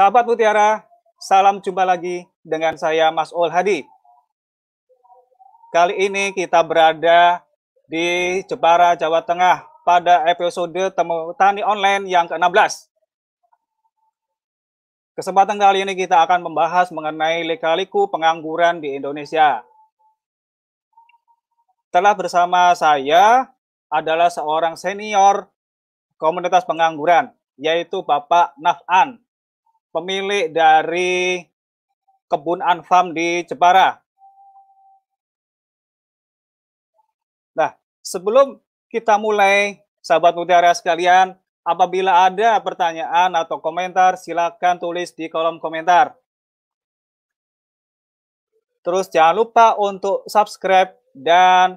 Sahabat Mutiara, salam jumpa lagi dengan saya Mas Ol Hadi. Kali ini kita berada di Jepara, Jawa Tengah pada episode Temu Tani Online yang ke-16. Kesempatan kali ini kita akan membahas mengenai lekaliku pengangguran di Indonesia. Telah bersama saya adalah seorang senior komunitas pengangguran, yaitu Bapak Nafan, pemilik dari kebun Anfam di Jepara. Nah, sebelum kita mulai, sahabat mutiara sekalian, apabila ada pertanyaan atau komentar, silakan tulis di kolom komentar. Terus jangan lupa untuk subscribe dan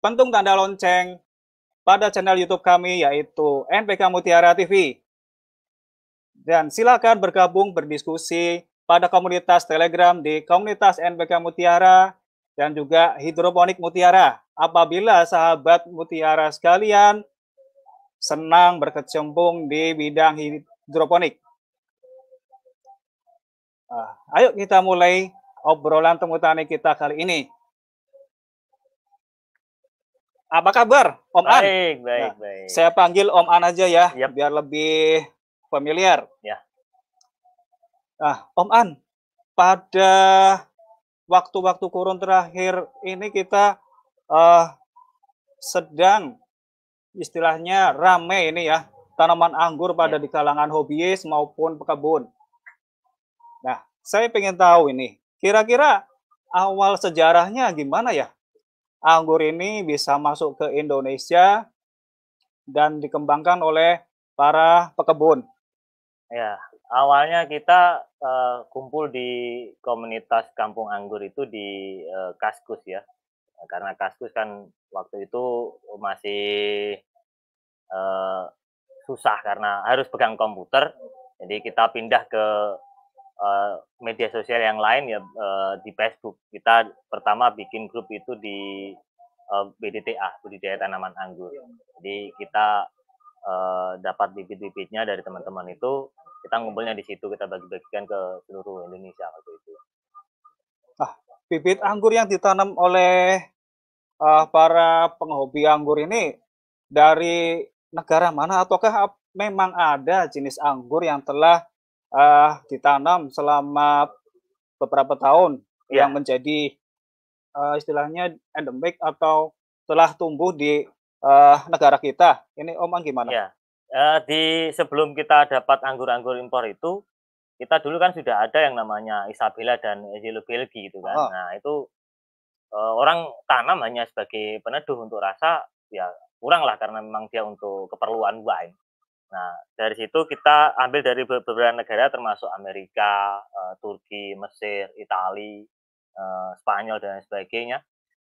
pentung tanda lonceng pada channel YouTube kami yaitu NPK Mutiara TV. Dan silakan bergabung berdiskusi pada komunitas Telegram di komunitas NPK Mutiara dan juga Hidroponik Mutiara. Apabila sahabat Mutiara sekalian senang berkecimpung di bidang hidroponik. Nah, ayo kita mulai obrolan temu tani kita kali ini. Apa kabar, Om baik, An? Baik, baik, nah, baik. Saya panggil Om An aja ya, yep. biar lebih familiar. Ya. Nah, Om An, pada waktu-waktu kurun terakhir ini kita uh, sedang istilahnya rame ini ya tanaman anggur pada ya. di kalangan hobiis maupun pekebun. Nah, saya ingin tahu ini, kira-kira awal sejarahnya gimana ya? Anggur ini bisa masuk ke Indonesia dan dikembangkan oleh para pekebun. Ya, awalnya kita uh, kumpul di komunitas Kampung Anggur itu di uh, Kaskus ya. Karena Kaskus kan waktu itu masih uh, susah karena harus pegang komputer. Jadi kita pindah ke uh, media sosial yang lain ya uh, di Facebook. Kita pertama bikin grup itu di uh, BDTA, budidaya tanaman anggur. Jadi kita uh, dapat bibit-bibitnya dari teman-teman itu, kita ngumpulnya di situ, kita bagi-bagikan ke seluruh Indonesia waktu itu. Ah, bibit anggur yang ditanam oleh uh, para penghobi anggur ini dari negara mana ataukah memang ada jenis anggur yang telah uh, ditanam selama beberapa tahun ya. yang menjadi uh, istilahnya endemik atau telah tumbuh di uh, negara kita. Ini Om gimana? Ya. Uh, di sebelum kita dapat anggur-anggur impor itu, kita dulu kan sudah ada yang namanya Isabella dan Yellow Belgi gitu kan. Oh. Nah, itu uh, orang tanam hanya sebagai peneduh untuk rasa ya kurang lah karena memang dia untuk keperluan wine. Nah, dari situ kita ambil dari beberapa negara termasuk Amerika, uh, Turki, Mesir, Italia, uh, Spanyol dan sebagainya.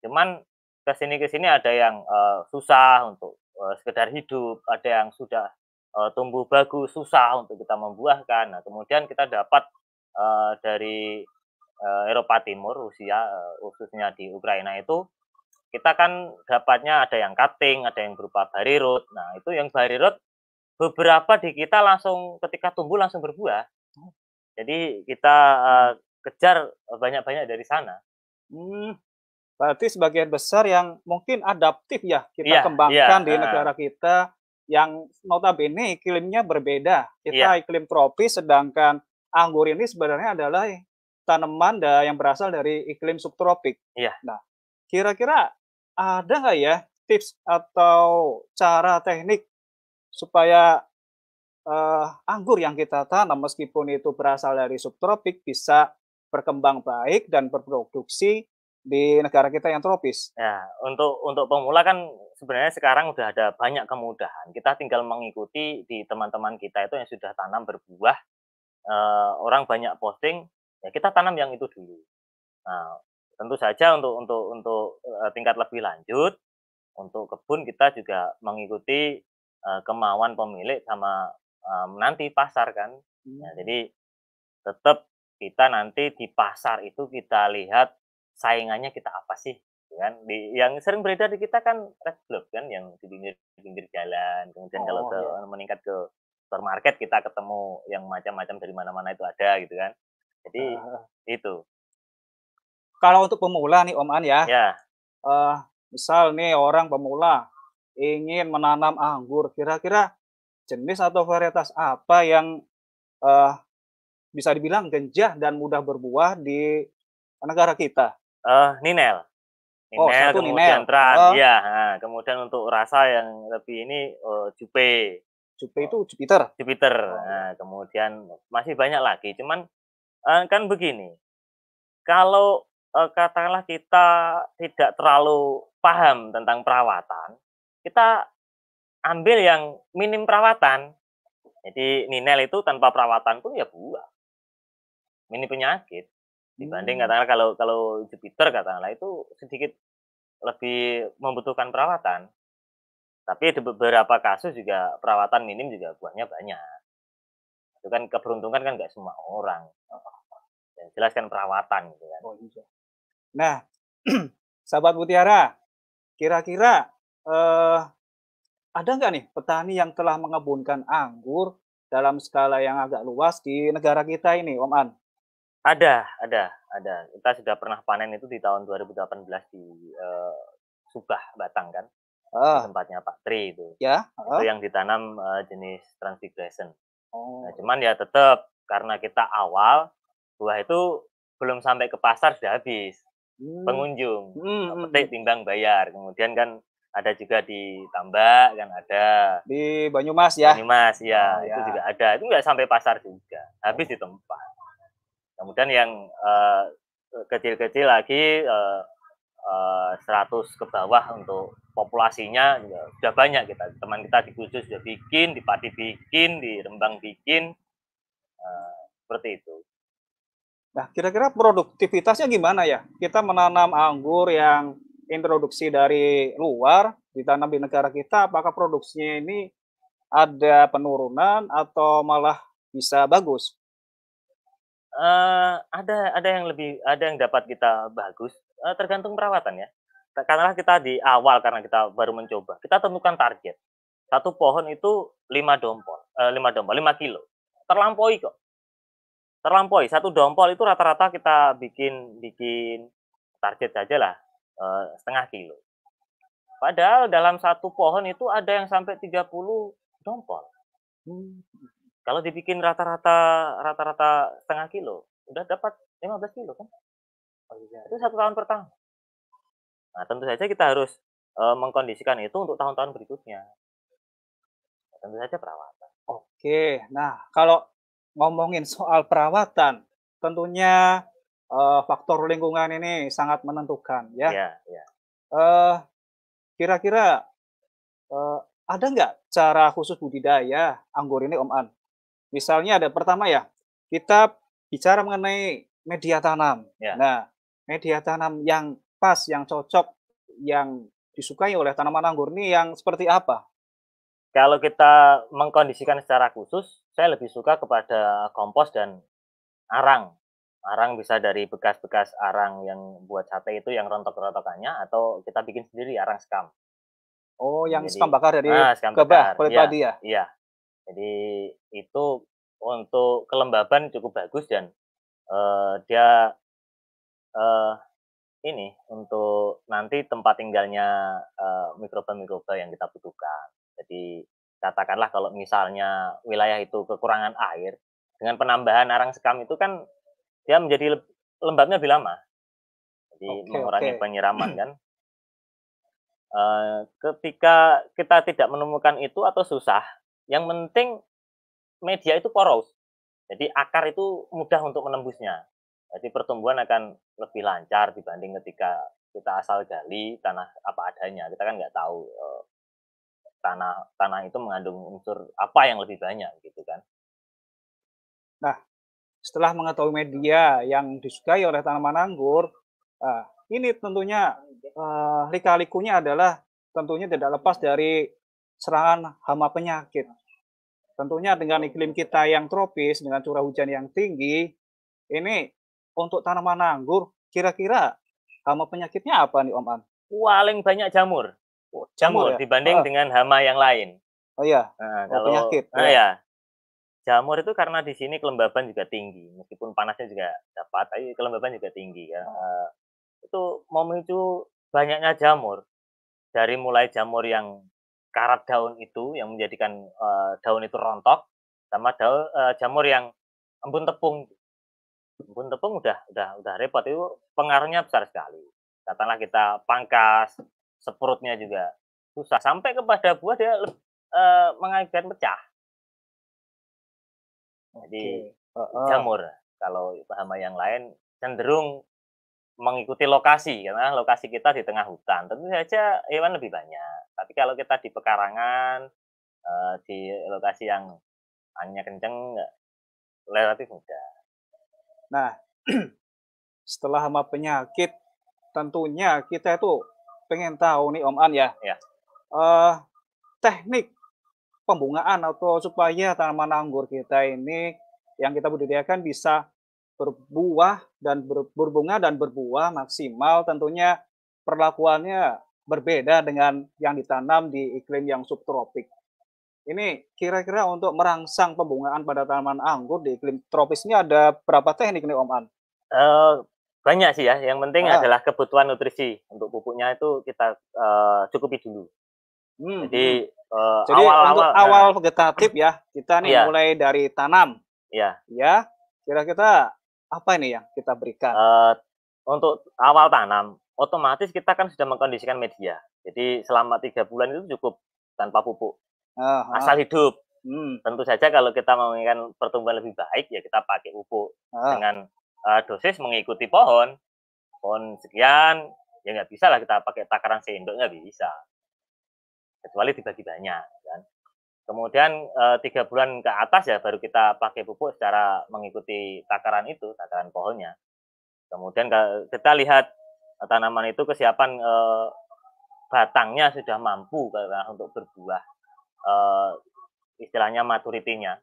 Cuman ke sini ke sini ada yang uh, susah untuk uh, sekedar hidup, ada yang sudah uh, tumbuh bagus, susah untuk kita membuahkan. Nah, kemudian kita dapat uh, dari uh, Eropa Timur, Rusia, uh, khususnya di Ukraina itu kita kan dapatnya ada yang cutting, ada yang berupa barirut. Nah, itu yang barirut beberapa di kita langsung ketika tumbuh langsung berbuah. Jadi kita uh, kejar banyak-banyak dari sana. Hmm, berarti sebagian besar yang mungkin adaptif ya kita yeah, kembangkan yeah, di negara kita yang notabene iklimnya berbeda. Kita yeah. iklim tropis sedangkan anggur ini sebenarnya adalah tanaman yang berasal dari iklim subtropik. Yeah. Nah, kira-kira ada nggak ya tips atau cara teknik supaya uh, anggur yang kita tanam meskipun itu berasal dari subtropik bisa berkembang baik dan berproduksi di negara kita yang tropis. Ya, untuk untuk pemula kan sebenarnya sekarang udah ada banyak kemudahan. Kita tinggal mengikuti di teman-teman kita itu yang sudah tanam berbuah. Uh, orang banyak posting, ya kita tanam yang itu dulu. Nah, tentu saja untuk untuk untuk uh, tingkat lebih lanjut, untuk kebun kita juga mengikuti uh, kemauan pemilik sama uh, nanti pasar kan. Hmm. Ya, jadi tetap kita nanti di pasar itu kita lihat saingannya kita apa sih gitu kan di yang sering beredar di kita kan red globe kan yang di pinggir pinggir jalan kemudian oh, kalau ke, iya. meningkat ke supermarket kita ketemu yang macam-macam dari mana-mana itu ada gitu kan. Jadi uh, itu. Kalau untuk pemula nih Om An ya. Ya. Uh, misal nih orang pemula ingin menanam anggur, kira-kira jenis atau varietas apa yang uh, bisa dibilang genjah dan mudah berbuah di negara kita? Uh, Ninel. Oh, Ninel, oh, kemudian Ninel. Tran, uh, ya. Nah, kemudian untuk rasa yang lebih ini uh, Jupe. Jupe itu Jupiter. Jupiter. Oh. Nah, kemudian masih banyak lagi. Cuman uh, kan begini. Kalau uh, katakanlah kita tidak terlalu paham tentang perawatan, kita ambil yang minim perawatan. Jadi Ninel itu tanpa perawatan pun ya buah. Minim penyakit. Dibanding hmm. katakanlah kalau kalau Jupiter katakanlah itu sedikit lebih membutuhkan perawatan. Tapi di beberapa kasus juga perawatan minim juga buahnya banyak. Itu kan keberuntungan kan nggak semua orang. Yang jelas kan perawatan gitu kan. Oh, iya. Nah, sahabat Mutiara, kira-kira eh, ada nggak nih petani yang telah mengebunkan anggur dalam skala yang agak luas di negara kita ini, Om An? Ada, ada, ada. Kita sudah pernah panen itu di tahun 2018 di uh, Subah, Batang kan. Uh. Di tempatnya Pak Tri itu. Ya. Uh. Itu yang ditanam uh, jenis Transfiguration. Oh. Nah, cuman ya tetap karena kita awal buah itu belum sampai ke pasar sudah habis. Hmm. Pengunjung hmm. hmm petik hmm. timbang bayar. Kemudian kan ada juga di Tambak kan ada di Banyumas ya Banyumas ya, oh, ya. itu juga ada itu nggak sampai pasar juga habis di tempat kemudian yang uh, kecil-kecil lagi uh, uh, 100 ke bawah untuk populasinya juga sudah banyak kita teman kita di Kudus sudah bikin di Pati bikin di Rembang bikin uh, seperti itu Nah, kira-kira produktivitasnya gimana ya? Kita menanam anggur yang introduksi dari luar ditanam di negara kita, apakah produksinya ini ada penurunan atau malah bisa bagus? Uh, ada ada yang lebih ada yang dapat kita bagus uh, tergantung perawatan ya. Karena kita di awal karena kita baru mencoba, kita tentukan target. Satu pohon itu lima dompol, uh, lima dompol, lima kilo. Terlampaui kok. Terlampaui. Satu dompol itu rata-rata kita bikin bikin target saja lah uh, setengah kilo. Padahal dalam satu pohon itu ada yang sampai 30 dompol. Kalau dibikin rata-rata rata-rata setengah kilo, udah dapat 15 kilo kan? Oh, iya. Itu satu tahun pertama. Nah, tentu saja kita harus uh, mengkondisikan itu untuk tahun-tahun berikutnya. Tentu saja perawatan. Oke, nah kalau ngomongin soal perawatan, tentunya uh, faktor lingkungan ini sangat menentukan ya. Iya, iya. Uh, kira-kira uh, ada nggak cara khusus budidaya anggur ini Om An? Misalnya ada pertama ya, kita bicara mengenai media tanam. Ya. Nah, media tanam yang pas, yang cocok, yang disukai oleh tanaman anggur ini yang seperti apa? Kalau kita mengkondisikan secara khusus, saya lebih suka kepada kompos dan arang. Arang bisa dari bekas-bekas arang yang buat sate itu yang rontok-rontokannya atau kita bikin sendiri arang skam. Oh, yang Jadi, skam bakar dari nah, skam kebah, kulit ya, ya? Iya. Jadi itu untuk kelembaban cukup bagus dan uh, dia uh, ini untuk nanti tempat tinggalnya uh, mikroba-mikroba yang kita butuhkan. Jadi katakanlah kalau misalnya wilayah itu kekurangan air, dengan penambahan arang sekam itu kan dia menjadi lembabnya lebih lama. Jadi okay, mengurangi okay. penyiraman kan. Uh, ketika kita tidak menemukan itu atau susah, yang penting media itu poros. Jadi akar itu mudah untuk menembusnya. Jadi pertumbuhan akan lebih lancar dibanding ketika kita asal gali tanah apa adanya. Kita kan nggak tahu uh, tanah tanah itu mengandung unsur apa yang lebih banyak gitu kan. Nah, setelah mengetahui media yang disukai oleh tanaman anggur, uh, ini tentunya uh, lika-likunya adalah tentunya tidak lepas dari serangan hama penyakit. Tentunya dengan iklim kita yang tropis, dengan curah hujan yang tinggi, ini untuk tanaman anggur, kira-kira hama penyakitnya apa nih Om An? Paling banyak jamur. Oh, jamur, jamur ya? dibanding uh. dengan hama yang lain. Oh iya. Nah, oh, kalau, penyakit. Nah, ya. jamur itu karena di sini kelembaban juga tinggi, meskipun panasnya juga dapat, tapi kelembaban juga tinggi ya. Uh, itu memicu banyaknya jamur. Dari mulai jamur yang karat daun itu yang menjadikan uh, daun itu rontok, sama daun uh, jamur yang embun tepung. Embun tepung udah udah udah repot. Itu pengaruhnya besar sekali. Katakanlah kita pangkas, seprutnya juga susah. Sampai kepada buah dia uh, mengakibatkan pecah. Jadi uh, jamur. Kalau hama yang lain cenderung mengikuti lokasi karena lokasi kita di tengah hutan. Tentu saja hewan lebih banyak. Tapi kalau kita di pekarangan uh, di lokasi yang anginnya kenceng relatif mudah. Nah setelah hama penyakit tentunya kita itu pengen tahu nih Om An ya, ya. Uh, teknik pembungaan atau supaya tanaman anggur kita ini yang kita budidayakan bisa berbuah dan ber, berbunga dan berbuah maksimal tentunya perlakuannya berbeda dengan yang ditanam di iklim yang subtropik. Ini kira-kira untuk merangsang pembungaan pada tanaman anggur di iklim tropis ini ada berapa teknik nih Om An? Uh, banyak sih ya. Yang penting ah. adalah kebutuhan nutrisi untuk pupuknya itu kita uh, cukupi dulu. Hmm, Jadi. Uh, Jadi awal, untuk awal, awal nah. vegetatif ya, kita nih iya. mulai dari tanam. Iya. Ya, kira-kira apa ini yang kita berikan? Uh, untuk awal tanam, otomatis kita kan sudah mengkondisikan media. Jadi selama tiga bulan itu cukup tanpa pupuk, uh, uh. asal hidup. Hmm. Tentu saja kalau kita menginginkan pertumbuhan lebih baik, ya kita pakai pupuk uh. dengan uh, dosis mengikuti pohon. Pohon sekian, ya nggak bisa lah kita pakai takaran sendok nggak bisa kecuali dibagi banyak kan. Kemudian e, tiga bulan ke atas ya baru kita pakai pupuk secara mengikuti takaran itu, takaran pohonnya. Kemudian kita lihat tanaman itu kesiapan e, batangnya sudah mampu untuk berbuah. Istilahnya maturitinya,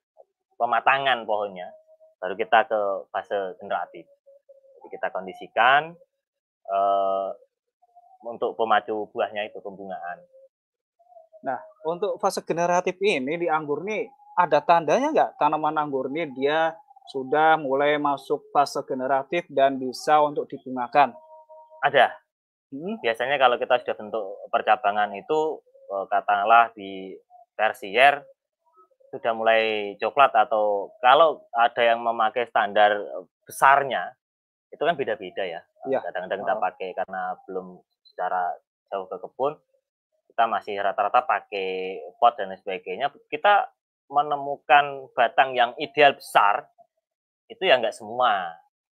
pematangan pohonnya, baru kita ke fase generatif. Jadi kita kondisikan untuk pemacu buahnya itu pembungaan. Nah, untuk fase generatif ini di anggur nih ada tandanya nggak tanaman anggur ini dia sudah mulai masuk fase generatif dan bisa untuk dibungakan? Ada. Hmm? Biasanya kalau kita sudah bentuk percabangan itu eh, katakanlah di tersier sudah mulai coklat atau kalau ada yang memakai standar besarnya itu kan beda-beda ya. Iya. Kadang-kadang ya. kita pakai karena belum secara jauh ke kebun kita masih rata-rata pakai pot dan sebagainya, kita menemukan batang yang ideal besar itu ya nggak semua.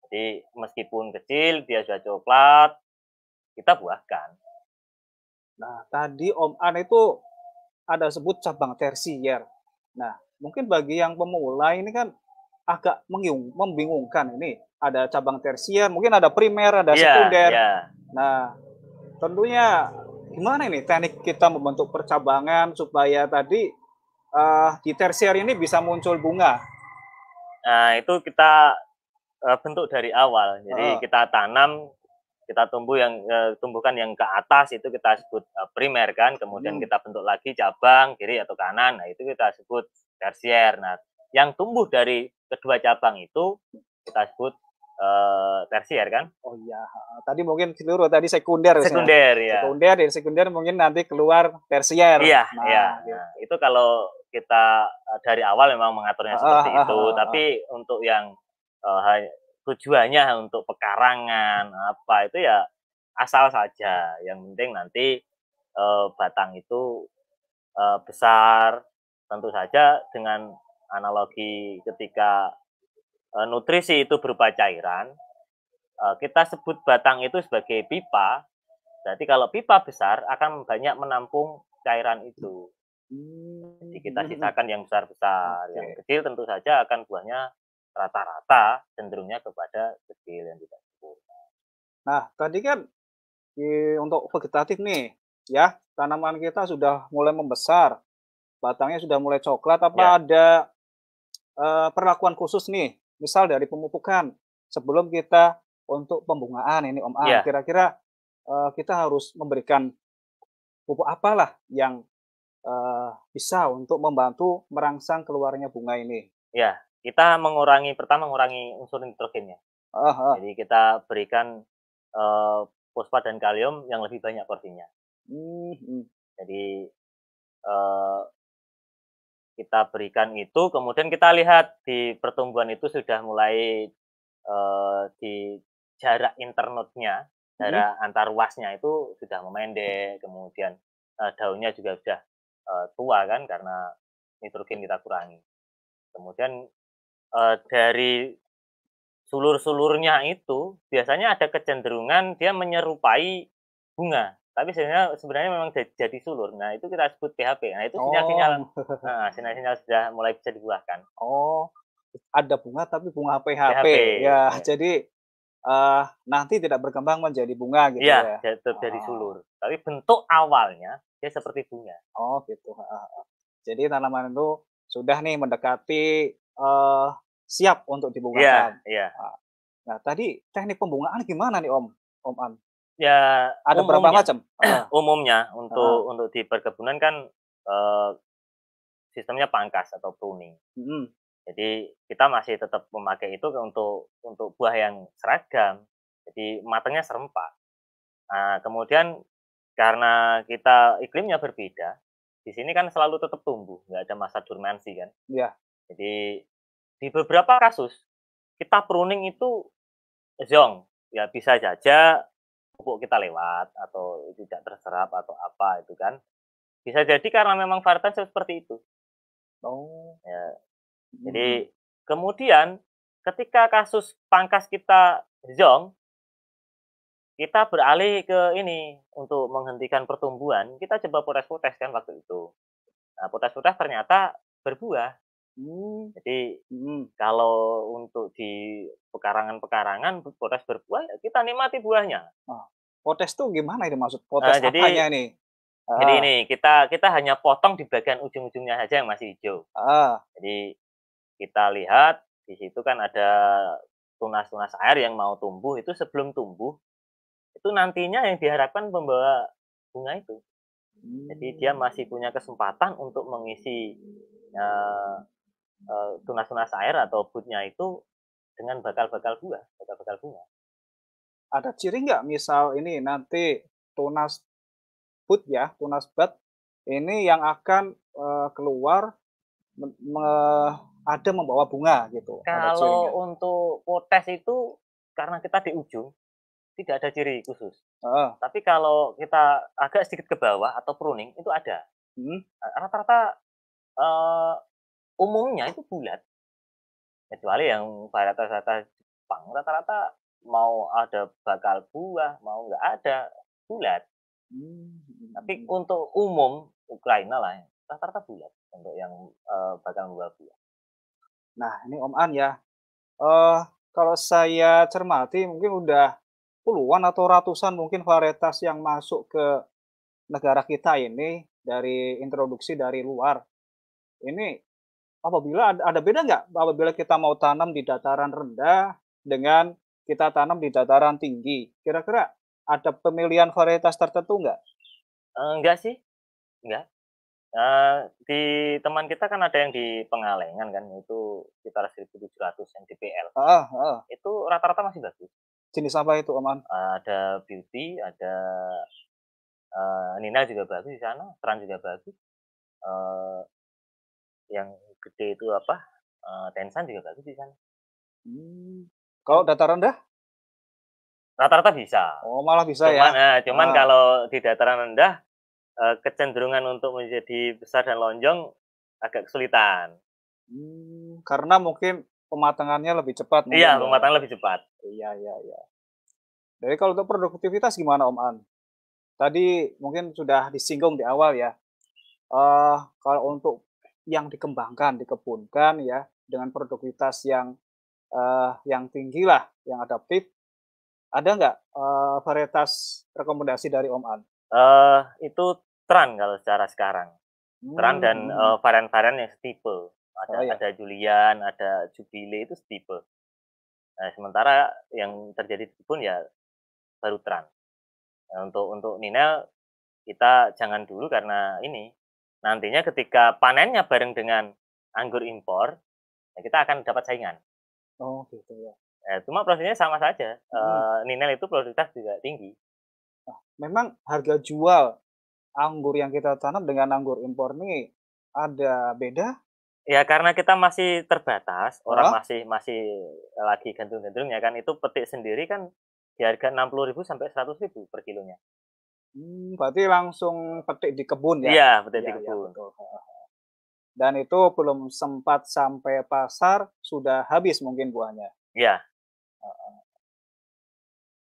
Jadi meskipun kecil dia sudah coklat, kita buahkan. Nah, tadi Om An itu ada sebut cabang tersier. Nah, mungkin bagi yang pemula ini kan agak mengiung, membingungkan ini. Ada cabang tersier, mungkin ada primer, ada yeah, sekunder. Yeah. Nah, tentunya gimana ini teknik kita membentuk percabangan supaya tadi uh, di tersier ini bisa muncul bunga? Nah, itu kita uh, bentuk dari awal. Jadi uh. kita tanam, kita tumbuh yang uh, tumbuhkan yang ke atas itu kita sebut uh, primer kan, kemudian hmm. kita bentuk lagi cabang kiri atau kanan. Nah, itu kita sebut tersier. Nah, yang tumbuh dari kedua cabang itu kita sebut uh, tersier kan? Oh iya, tadi mungkin seluruh tadi sekunder. Sekunder ya. Sekunder dari sekunder mungkin nanti keluar tersier. Iya, nah, iya. Gitu. Nah, itu kalau kita eh, dari awal memang mengaturnya seperti itu, tapi untuk yang uh, tujuannya untuk pekarangan apa itu ya asal saja. Yang penting nanti uh, batang itu uh, besar, tentu saja dengan analogi ketika nutrisi itu berupa cairan, e, kita sebut batang itu sebagai pipa. Jadi kalau pipa besar akan banyak menampung cairan itu. Jadi kita hmm. sisakan yang besar-besar, okay. yang kecil tentu saja akan buahnya rata-rata cenderungnya kepada kecil yang tidak sempurna. Nah, tadi kan di, untuk vegetatif nih, ya tanaman kita sudah mulai membesar, batangnya sudah mulai coklat. Apa ya. ada uh, perlakuan khusus nih misal dari pemupukan sebelum kita untuk pembungaan ini Om An, yeah. kira-kira uh, kita harus memberikan pupuk apalah yang uh, bisa untuk membantu merangsang keluarnya bunga ini? Ya, kita mengurangi pertama mengurangi unsur nitrogennya. Heeh heeh. Jadi kita berikan, eee, fosfat dan kalium yang lebih banyak porsinya. Mmm, mhm. Jadi, eee kita berikan itu, kemudian kita lihat di pertumbuhan itu sudah mulai, eee, di jarak internode-nya, Mhm. jarak antar ruasnya itu sudah memendek, kemudian, eee, daunnya juga sudah, eee, tua kan karena nitrogen kita kurangi. Kemudian, eee, dari sulur-sulurnya itu biasanya ada kecenderungan dia menyerupai bunga, tapi sebenarnya sebenarnya memang ja jadi sulur. Nah, itu kita sebut PHP. Nah, itu sinyal-sinyal Oh. heeh, sinyal-sinyal sudah mulai bisa dibuahkan. Oh, ada bunga tapi bunga PHP. PHP, Ya, ya. jadi, eee, nanti tidak berkembang menjadi bunga gitu Iya, ya? ja tetap jadi Oh. sulur, tapi bentuk awalnya dia seperti bunga. Oh gitu. Jadi tanaman itu sudah nih mendekati, eee, siap untuk dibungakan. Iya iya. Ah, nah tadi teknik pembungaan gimana nih Om Om An? Ya, Ada berapa umumnya macam? Heeh. umumnya untuk untuk di perkebunan kan, eee, sistemnya pangkas atau pruning. Jadi kita masih tetap memakai itu untuk untuk buah yang seragam, jadi matangnya serempak. Nah, kemudian karena kita iklimnya berbeda, di sini kan selalu tetap tumbuh, nggak ada masa dormansi kan. Iya. Jadi di beberapa kasus kita pruning itu zonk, ya bisa saja pupuk kita lewat atau tidak terserap atau apa itu kan. Bisa jadi karena memang varietas seperti itu. Oh. Ya. Mhm. Jadi kemudian ketika kasus pangkas kita zonk kita beralih ke ini, untuk menghentikan pertumbuhan, kita coba potas-potas kan waktu itu. Nah, potas-potas ternyata berbuah. Mmm. Jadi Mhm. kalau untuk di pekarangan-pekarangan potas berbuah, ya kita nikmati buahnya. Oh, potes tuh gimana ini maksud potes jadi apanya nih? jadi Heeh. ini, kita kita hanya potong di bagian ujung-ujungnya saja yang masih hijau. Heeh. Jadi kita lihat di situ kan ada tunas-tunas air yang mau tumbuh, itu sebelum tumbuh, itu nantinya yang diharapkan pembawa bunga itu. Jadi dia masih punya kesempatan untuk mengisi, eee, tunas-tunas air atau bud-nya itu dengan bakal-bakal buah, bakal-bakal bunga. Ada ciri nggak misal ini nanti tunas bud ya, tunas bud ini yang akan, eee, keluar men me ada membawa bunga gitu? Kalau untuk potes itu karena kita di ujung, tidak ada ciri khusus. Heeh. Tapi kalau kita agak sedikit ke bawah atau pruning itu ada. Eee, rata-rata, eee, umumnya itu bulat. Kecuali yang varietas-varietas Jepang, rata-rata mau ada bakal buah, mau nggak ada, bulat. Mhm Tapi mhm. untuk umum, Ukraina lah, rata-rata bulat untuk yang, eee, bakal membawa buah. Nah ini Om An ya, eee, kalau saya cermati mungkin udah puluhan atau ratusan mungkin varietas yang masuk ke negara kita ini dari introduksi dari luar. Ini apabila ad ada beda nggak apabila kita mau tanam di dataran rendah dengan kita tanam di dataran tinggi? Kira-kira ada pemilihan varietas tertentu nggak? Enggak sih, enggak. Eee, di teman kita kan ada yang di Pengalengan kan, itu sekitar 1.700 yang DPL. Heeh heeh. Itu rata-rata masih bagus. Jenis apa itu Om An? Eee, ada Beauty, ada, eee, Nina juga bagus di sana, Tran juga bagus. Eee, yang gede itu apa, eee, Tensan juga bagus di sana. Mmm, kalau dataran rendah? Rata-rata bisa. Oh malah bisa Cuman ya? eee, cuman Heeh. kalau di dataran rendah, eee, kecenderungan untuk menjadi besar dan lonjong agak kesulitan. Mmm, karena mungkin pematangannya lebih cepat Iya, ya? pematangan lebih cepat. Iya iya iya. Jadi kalau untuk produktivitas gimana Om An? Tadi mungkin sudah disinggung di awal ya, eee, kalau untuk yang dikembangkan, dikebunkan ya, dengan produktivitas yang, eee, yang tinggilah, yang adaptif, ada nggak, eee, varietas rekomendasi dari Om An? Eee, itu Tran kalau secara sekarang. Tran Mmm, dan, mhm. varian-varian yang setipe. Ada Oh ya. ada Julian, ada Jubile itu setipe. Nah, sementara yang terjadi di kebun ya baru Tran. Nah, untuk untuk Nina kita jangan dulu karena ini, nantinya ketika panennya bareng dengan anggur impor, ya kita akan dapat saingan. Oh, gitu ya. Eh, cuma prosesnya sama saja, Hmm. eee, nilai itu produktivitas juga tinggi. Nah, memang harga jual anggur yang kita tanam dengan anggur impor nih ada beda? Ya karena kita masih terbatas, orang Heeh. masih masih lagi gandrung-gandrungnya kan, itu petik sendiri kan di harga Rp60.000 sampai Rp100.000 per kilonya. Mmm, berarti langsung petik di kebun ya? Iya, petik di Iya iya, kebun. betul, heeh heeh. Dan itu belum sempat sampai pasar, sudah habis mungkin buahnya? Iya.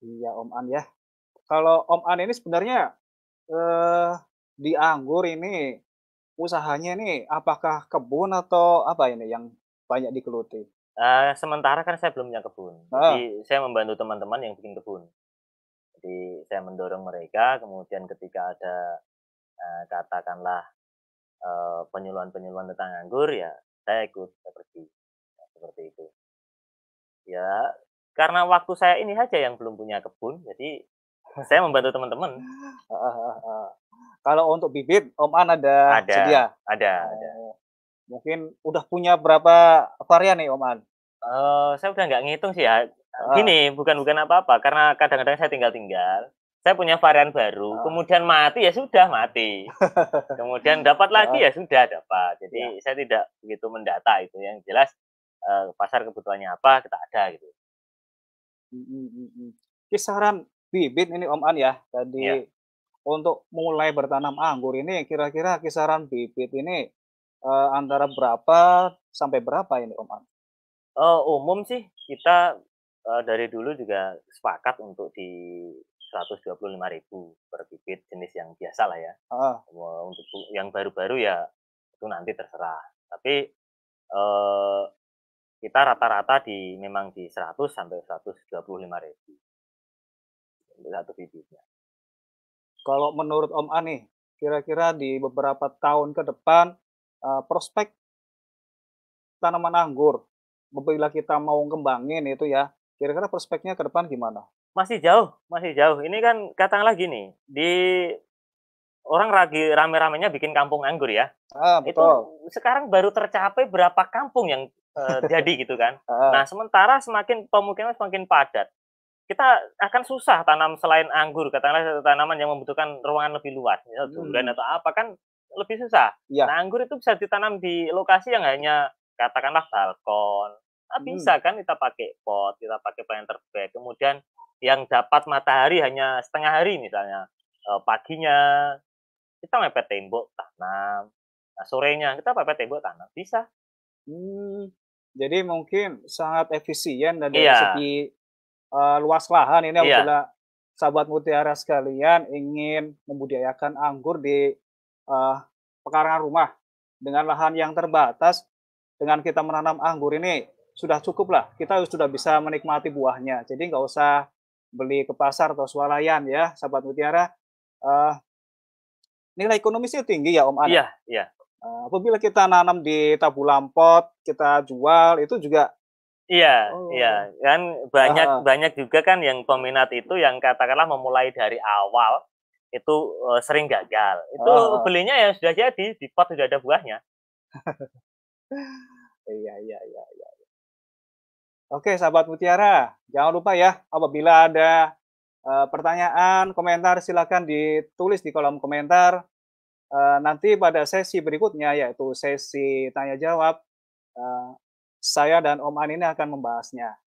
Iya, Om An, ya. Kalau Om An ini sebenarnya, eee, di anggur ini, usahanya nih apakah kebun atau apa ini yang banyak digeluti? Eee, sementara kan saya belum punya kebun, Heeh. jadi saya membantu teman-teman yang bikin kebun. Jadi saya mendorong mereka, kemudian ketika ada, eee, katakanlah, eee, penyuluhan-penyuluhan tentang anggur, ya saya ikut, saya pergi, ya seperti itu. Ya, karena waktu saya ini saja yang belum punya kebun, jadi saya membantu teman-teman. Kalau untuk bibit Om An ada Ada, sedia? ada ada. Oh, mungkin udah punya berapa varian nih Om An? Eee, saya udah nggak ngitung sih ya, Heeh. gini, bukan bukan apa-apa, karena kadang-kadang saya tinggal-tinggal, saya punya varian baru, Heeh. kemudian mati, ya sudah mati. Kemudian dapat lagi, Heeh. ya sudah dapat. Jadi saya tidak begitu mendata itu, yang jelas, eee, pasar kebutuhannya apa, kita ada gitu. Mhm mhm. Kisaran bibit ini Om An ya, tadi untuk mulai bertanam anggur ini kira-kira kisaran bibit ini, eee, antara berapa sampai berapa ini Om An? Eee, umum sih kita, eee, dari dulu juga sepakat untuk di Rp125.000 per bibit jenis yang biasalah ya. Heeh. Eee, untuk yang baru-baru ya itu nanti terserah. Tapi, eee, kita rata-rata di memang di Rp100.000 sampai Rp125.000 untuk 1 bibitnya. Kalau menurut Om An nih, kira-kira di beberapa tahun ke depan, eee, prospek tanaman anggur, apabila kita mau ngembangin itu ya, kira-kira prospeknya ke depan gimana? Masih jauh masih jauh. Ini kan katakanlah gini, di orang lagi rame-ramenya bikin kampung anggur ya. Itu betul. sekarang baru tercapai berapa kampung yang, eee, jadi gitu kan. Heeh. Nah, sementara semakin pemukiman semakin padat, kita akan susah tanam selain anggur, katakanlah tanaman yang membutuhkan ruangan lebih luas, misal durian Hmm. atau apa, kan lebih susah. Iya. Nah, anggur itu bisa ditanam di lokasi yang hanya katakanlah balkon, ah, Hmm. bisa kan kita pakai pot, kita pakai planter bag, kemudian yang dapat matahari hanya setengah hari misalnya, eee, paginya kita mepet tembok tanam, nah sorenya kita mepet tembok tanam, bisa. Mmm, jadi mungkin sangat efisien dan dari Iya. segi, eee, luas lahan ini Iya. apabila sahabat mutiara sekalian ingin membudidayakan anggur di, eee, pekarangan rumah dengan lahan yang terbatas, dengan kita menanam anggur ini sudah cukuplah, kita sudah bisa menikmati buahnya. Jadi nggak usah beli ke pasar atau swalayan ya, sahabat mutiara. Eee, nilai ekonomisnya tinggi ya Om An ya? Iya iya. Eee, apabila kita nanam di tabulam pot, kita jual, itu juga Iya Oh. iya, kan banyak Heeh. banyak juga kan yang peminat itu yang katakanlah memulai dari awal, itu, eee, sering gagal. Itu heeh. belinya ya sudah jadi, di pot sudah ada buahnya. Iya iya iya. Oke, sahabat mutiara, jangan lupa ya, apabila ada, eee, pertanyaan, komentar, silakan ditulis di kolom komentar. Eee, nanti pada sesi berikutnya, yaitu sesi tanya jawab, eee, saya dan Om An ini akan membahasnya.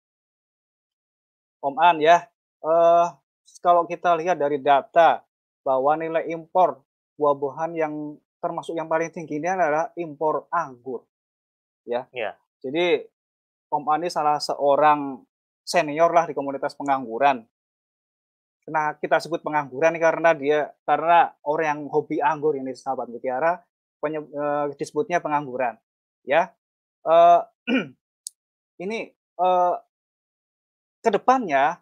Om An ya, eee, kalau kita lihat dari data bahwa nilai impor buah-buahan yang termasuk yang paling tinggi ini adalah impor anggur, ya. Iya. Jadi Om An ini salah seorang seniorlah di komunitas pengangguran. Nah, kita sebut pengangguran karena dia karena orang yang hobi anggur ini sahabat mutiara, penye eee, disebutnya pengangguran, ya. Eee, ini, eee ke depannya,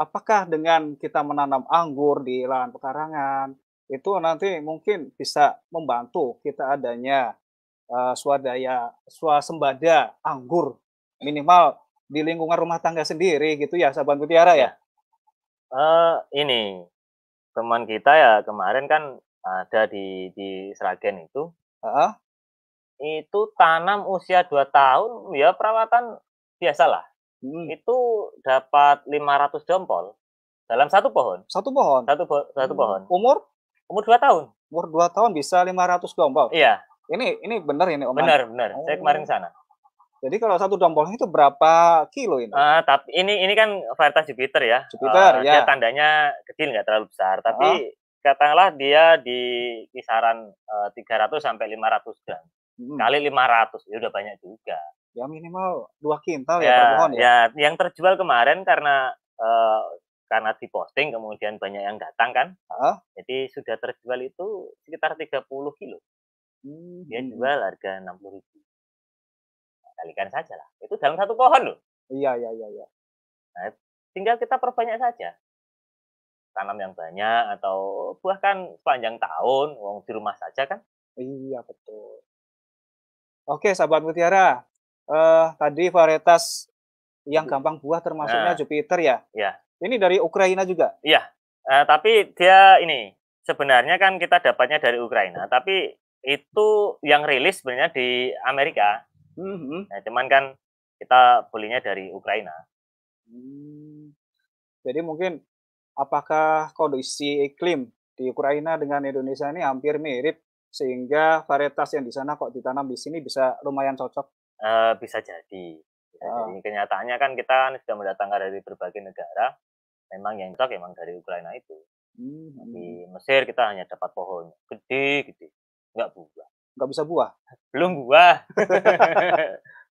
apakah dengan kita menanam anggur di lahan pekarangan, itu nanti mungkin bisa membantu kita adanya, eee, swadaya swasembada anggur, minimal di lingkungan rumah tangga sendiri gitu ya, sahabat mutiara ya? Eee, ini, teman kita ya kemarin kan ada di di Sragen itu Heeh. Itu tanam usia 2 tahun, ya perawatan biasalah. Mhm. Itu dapat 500 dompol dalam satu pohon. Satu pohon? Satu po satu Mmm, pohon. umur? Umur 2 tahun. Umur 2 tahun bisa 500 dompol? Iya. Ini ini bener ini, Om An? Bener bener, saya kemarin Oh. ke sana. Jadi kalau 1 dompolnya itu berapa kilo ini? Eee, tapi ini ini kan varietas Jupiter ya, Jupiter, dia ya. tandanya kecil nggak terlalu besar, tapi katakanlah dia di kisaran, eee, 300 sampai 500 gram. Mhm. Kali 500, ya udah banyak juga. Ya minimal 2 kintal ya per Ya pohon ya? ya, yang terjual kemarin karena, eee, karena di-posting kemudian banyak yang datang kan, Heeh. jadi sudah terjual itu sekitar 30 kilo. Mmm, Dia mhm. jual harga 60.000. Kalikan sajalah, itu dalam 1 pohon loh. Iya iya iya iya. Nah, tinggal kita perbanyak saja. Tanam yang banyak atau buah kan sepanjang tahun, wong di rumah saja kan. Iya, betul. Oke, sahabat mutiara, eee, tadi varietas yang gampang buah termasuknya Nah. Jupiter ya? Iya. Ini dari Ukraina juga? Iya, eee, tapi dia ini, sebenarnya kan kita dapatnya dari Ukraina, tapi itu yang rilis sebenarnya di Amerika. Mhm. Nah, cuman kan kita belinya dari Ukraina. Mmm. Jadi mungkin apakah kondisi iklim di Ukraina dengan Indonesia ini hampir mirip, sehingga varietas yang di sana kok ditanam di sini bisa lumayan cocok? Eee, bisa jadi bisa Heeh. jadi. Kenyataannya kan kita kan sudah mendatangkan dari berbagai negara, memang yang cocok memang dari Ukraina itu. Mhm. Di Mesir kita hanya dapat pohon gede gede, nggak buah. Nggak bisa buah? Belum buah.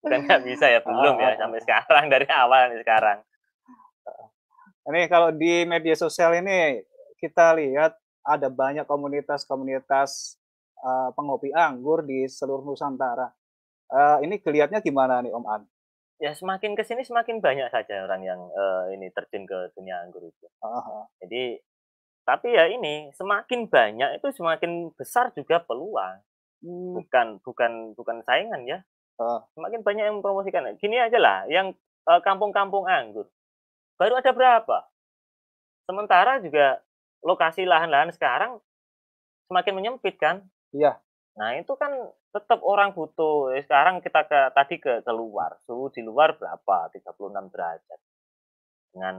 Bukan nggak bisa ya, belum ya heeh sampai heeh. sekarang, dari awal sampai sekarang. Ini kalau di media sosial ini, kita lihat ada banyak komunitas-komunitas, eee, penghobi anggur di seluruh Nusantara. Eee, ini kelihatannya gimana nih, Om An? Ya semakin ke sini semakin banyak saja orang yang, eee, ini terjun ke dunia anggur itu. Heeh heeh. Jadi tapi ya ini, semakin banyak itu semakin besar juga peluang. Mmm. Bukan bukan bukan saingan ya. Heeh. Semakin banyak yang mempromosikan. Gini ajalah, yang, eee, kampung-kampung anggur, baru ada berapa? Sementara juga lokasi lahan-lahan sekarang semakin menyempit kan? Iya. Nah, itu kan tetap orang butuh ya sekarang kita ke tadi ke keluar, suhu di luar berapa? 36 derajat. Dengan,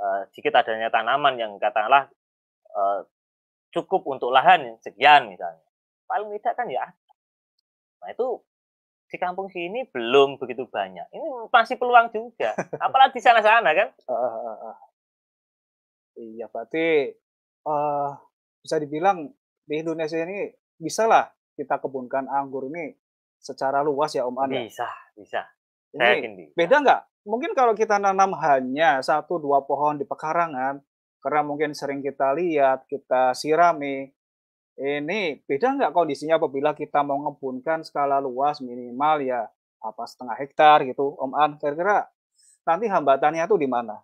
eee, sedikit adanya tanaman yang katakanlah, eee, cukup untuk lahan sekian misalnya, paling tidak kan ya ada. Nah, itu di kampung sini belum begitu banyak. Ini masih peluang juga, apalagi di sana-sana kan? Heeh heeh heeh. Iya, berarti, eee, bisa dibilang di Indonesia ini bisalah kita kebunkan anggur ini secara luas ya, Om An, ya? Bisa bisa. Saya Ini yakin bisa. beda nggak? Mungkin kalau kita nanam hanya 1, 2 pohon di pekarangan, karena mungkin sering kita lihat, kita sirami, ini beda nggak kondisinya apabila kita mau ngebunkan skala luas minimal ya, apa, 1/2 hektar gitu, Om An? Kira-kira nanti hambatannya tuh di mana?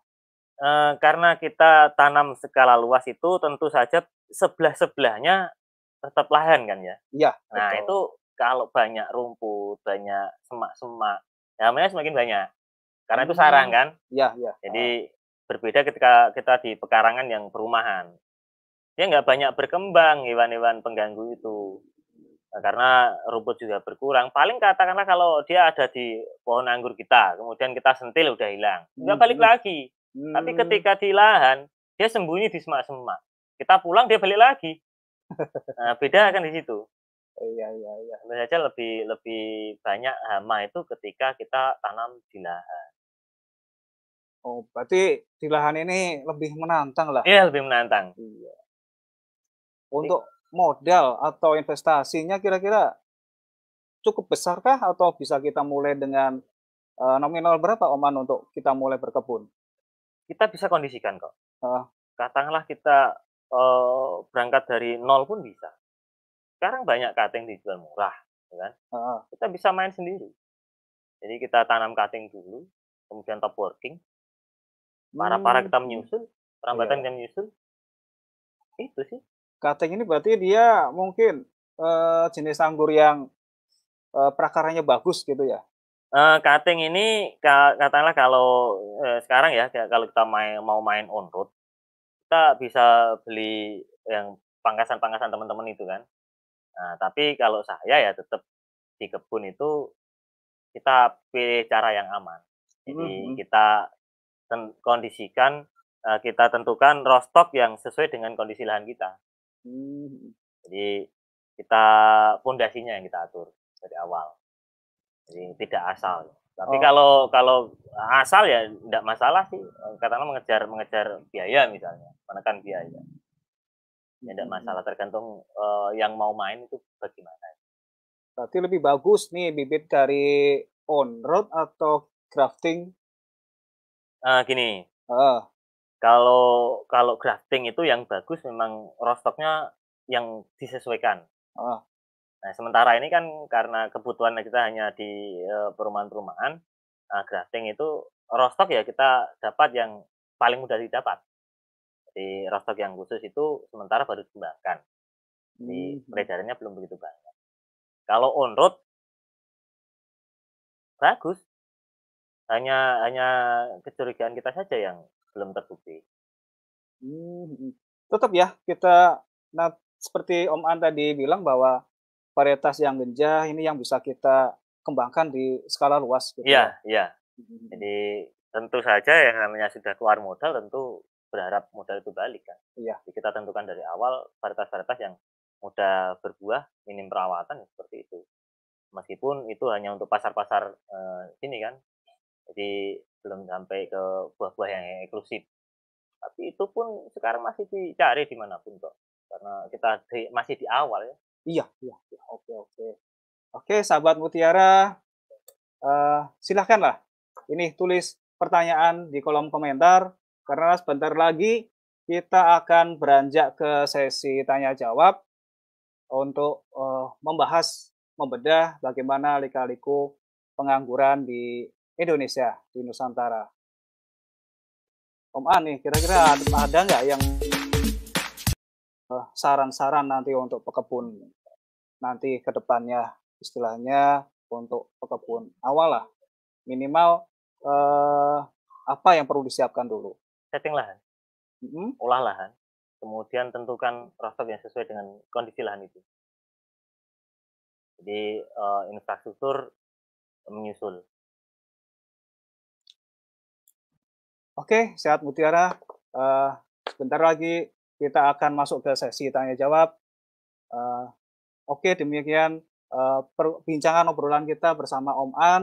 Eee, karena kita tanam skala luas itu tentu saja sebelah-sebelahnya tetap lahan kan ya. Iya, Nah, betul. itu kalau banyak rumput, banyak semak-semak, hama-nya semakin banyak. Karena itu sarang Mmm. kan. Iya iya. Jadi berbeda ketika kita di pekarangan yang perumahan. Dia nggak banyak berkembang hewan-hewan pengganggu itu. Eee, karena rumput juga berkurang. Paling katakanlah kalau dia ada di pohon anggur kita, kemudian kita sentil udah hilang, nggak balik Mhm. lagi. Tapi Mmm. ketika di lahan, dia sembunyi di semak-semak. Kita pulang dia balik lagi. Nah, beda kan di situ. Iya iya iya. Tentu saja lebih lebih banyak hama itu ketika kita tanam di lahan. Oh, berarti di lahan ini lebih menantang lah? Iya, lebih menantang. Iya. Jadi Untuk modal atau investasinya kira-kira cukup besarkah atau bisa kita mulai dengan, eee, nominal berapa, Om An, untuk kita mulai berkebun? Kita bisa kondisikan kok. Heeh. Katakanlah kita, eee, berangkat dari nol pun bisa. Sekarang banyak cutting dijual murah, ya kan. Heeh. Kita bisa main sendiri. Jadi kita tanam cutting dulu, kemudian top working. Para-para Mmm, kita menyusul, Iya perambatan iya. kita menyusul. Itu sih. Cutting ini berarti dia mungkin, eee, jenis anggur yang, eee, prakaranya bagus gitu ya? Eee, cutting ini ka katakanlah kalau, eee, sekarang ya, kalau kita main mau main on road, kita bisa beli yang pangkasan-pangkasan teman-teman itu kan. Nah, tapi kalau saya ya tetap di kebun itu kita pilih cara yang aman. Jadi mm -hmm. kita kondisikan, uh, kita tentukan rostok yang sesuai dengan kondisi lahan kita. Mm -hmm. Jadi kita pondasinya yang kita atur dari awal. Jadi tidak asal. Tapi oh. kalau kalau asal ya tidak masalah sih. Katakanlah mengejar mengejar biaya misalnya, menekan biaya. Ya tidak masalah tergantung uh, yang mau main itu bagaimana. Berarti lebih bagus nih bibit dari on road atau grafting? Uh, gini. Uh. Kalau kalau grafting itu yang bagus memang rostoknya yang disesuaikan. Uh. Nah, sementara ini kan karena kebutuhan kita hanya di uh, perumahan-perumahan, uh, grafting itu rostok ya kita dapat yang paling mudah didapat. Jadi rostok yang khusus itu sementara baru dikembangkan. Jadi hmm. peredarannya belum begitu banyak. Kalau on road bagus. Hanya hanya kecurigaan kita saja yang belum terbukti. Hmm, hmm. tetap ya kita nah seperti Om An tadi bilang bahwa varietas yang genjah ini yang bisa kita kembangkan di skala luas gitu. Iya, ya. iya. Hmm. Jadi tentu saja yang namanya sudah keluar modal tentu berharap modal itu balik kan. Iya. Jadi kita tentukan dari awal varietas-varietas yang mudah berbuah, minim perawatan seperti itu. Meskipun itu hanya untuk pasar-pasar uh, sini kan, jadi belum sampai ke buah-buah yang eksklusif. Tapi itu pun sekarang masih dicari di mana pun kok, karena kita di, masih di awal ya. Iya, iya, iya. oke, oke. Oke, sahabat Mutiara, uh, silahkanlah. Ini tulis pertanyaan di kolom komentar, karena sebentar lagi kita akan beranjak ke sesi tanya jawab untuk uh, membahas, membedah bagaimana lika-liku pengangguran di Indonesia, di Nusantara. Om An nih, kira-kira ada nggak yang uh, saran-saran nanti untuk pekebun nanti ke depannya, istilahnya untuk pekebun awal lah, minimal uh, apa yang perlu disiapkan dulu? Setting lahan, mm -hmm. olah lahan, kemudian tentukan rostok yang sesuai dengan kondisi lahan itu. Jadi uh, infrastruktur menyusul. Oke, sehat Mutiara. Uh, sebentar lagi kita akan masuk ke sesi tanya jawab. Uh, Oke, demikian uh, perbincangan obrolan kita bersama Om An.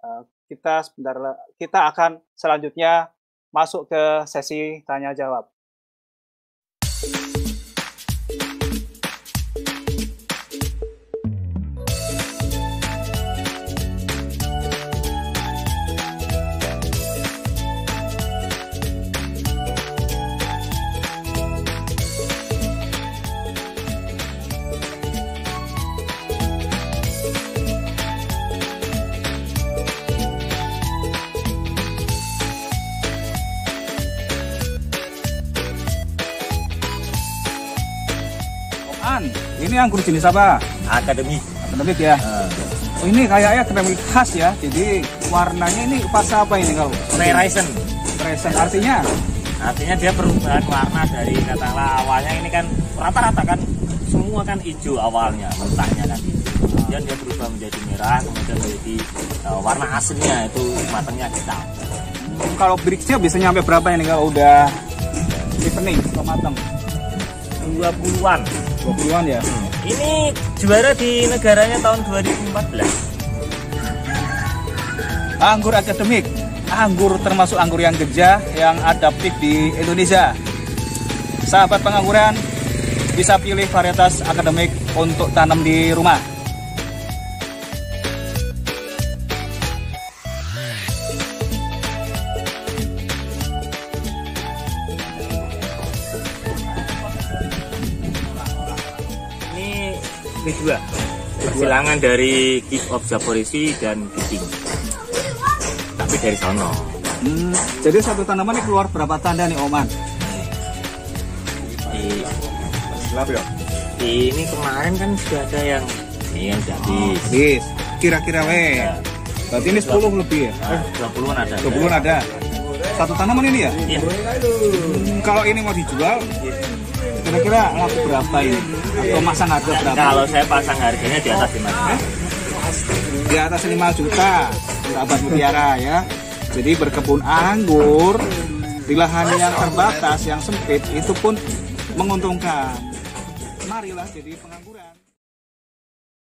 Uh, kita sebentar kita akan selanjutnya masuk ke sesi tanya jawab. Anggur jenis apa? Akademik. Akademik ya. Uh. Oh ini kayaknya akademik khas ya. Jadi warnanya ini fase apa ini kalau? Fluorescent. Fluorescent artinya? Artinya dia perubahan warna dari katakanlah awalnya ini kan rata-rata kan semua kan hijau awalnya mentahnya kan kemudian dia berubah menjadi merah kemudian menjadi uh, warna aslinya itu matangnya hitam hmm, kalau bricksnya bisa nyampe berapa ini kalau udah evening atau matang 20-an 20-an ya hmm. Ini juara di negaranya tahun 2014. Anggur akademik, anggur termasuk anggur yang gejah yang adaptif di Indonesia. Sahabat pengangguran bisa pilih varietas akademik untuk tanam di rumah. Kedua silangan dari Keep of Zaporisi dan Biking tapi dari sono. Hmm, jadi satu tanaman ini keluar berapa tanda nih Oman? Di, ya? ini kemarin kan sudah ada yang ini yang jadi. Habis. Kira-kira weh. Ya. berarti ini 10 lebih ya? Nah, 20 an ada. 20 an ada. Satu tanaman ini ya? Iya. Hmm, kalau ini mau dijual, Kira-kira laku berapa ini? Atau masang harga berapa? Kalau saya pasang harganya di atas 5 juta. Eh? di atas 5 juta sahabat mutiara ya jadi berkebun anggur di lahan yang terbatas yang sempit itu pun menguntungkan marilah jadi pengangguran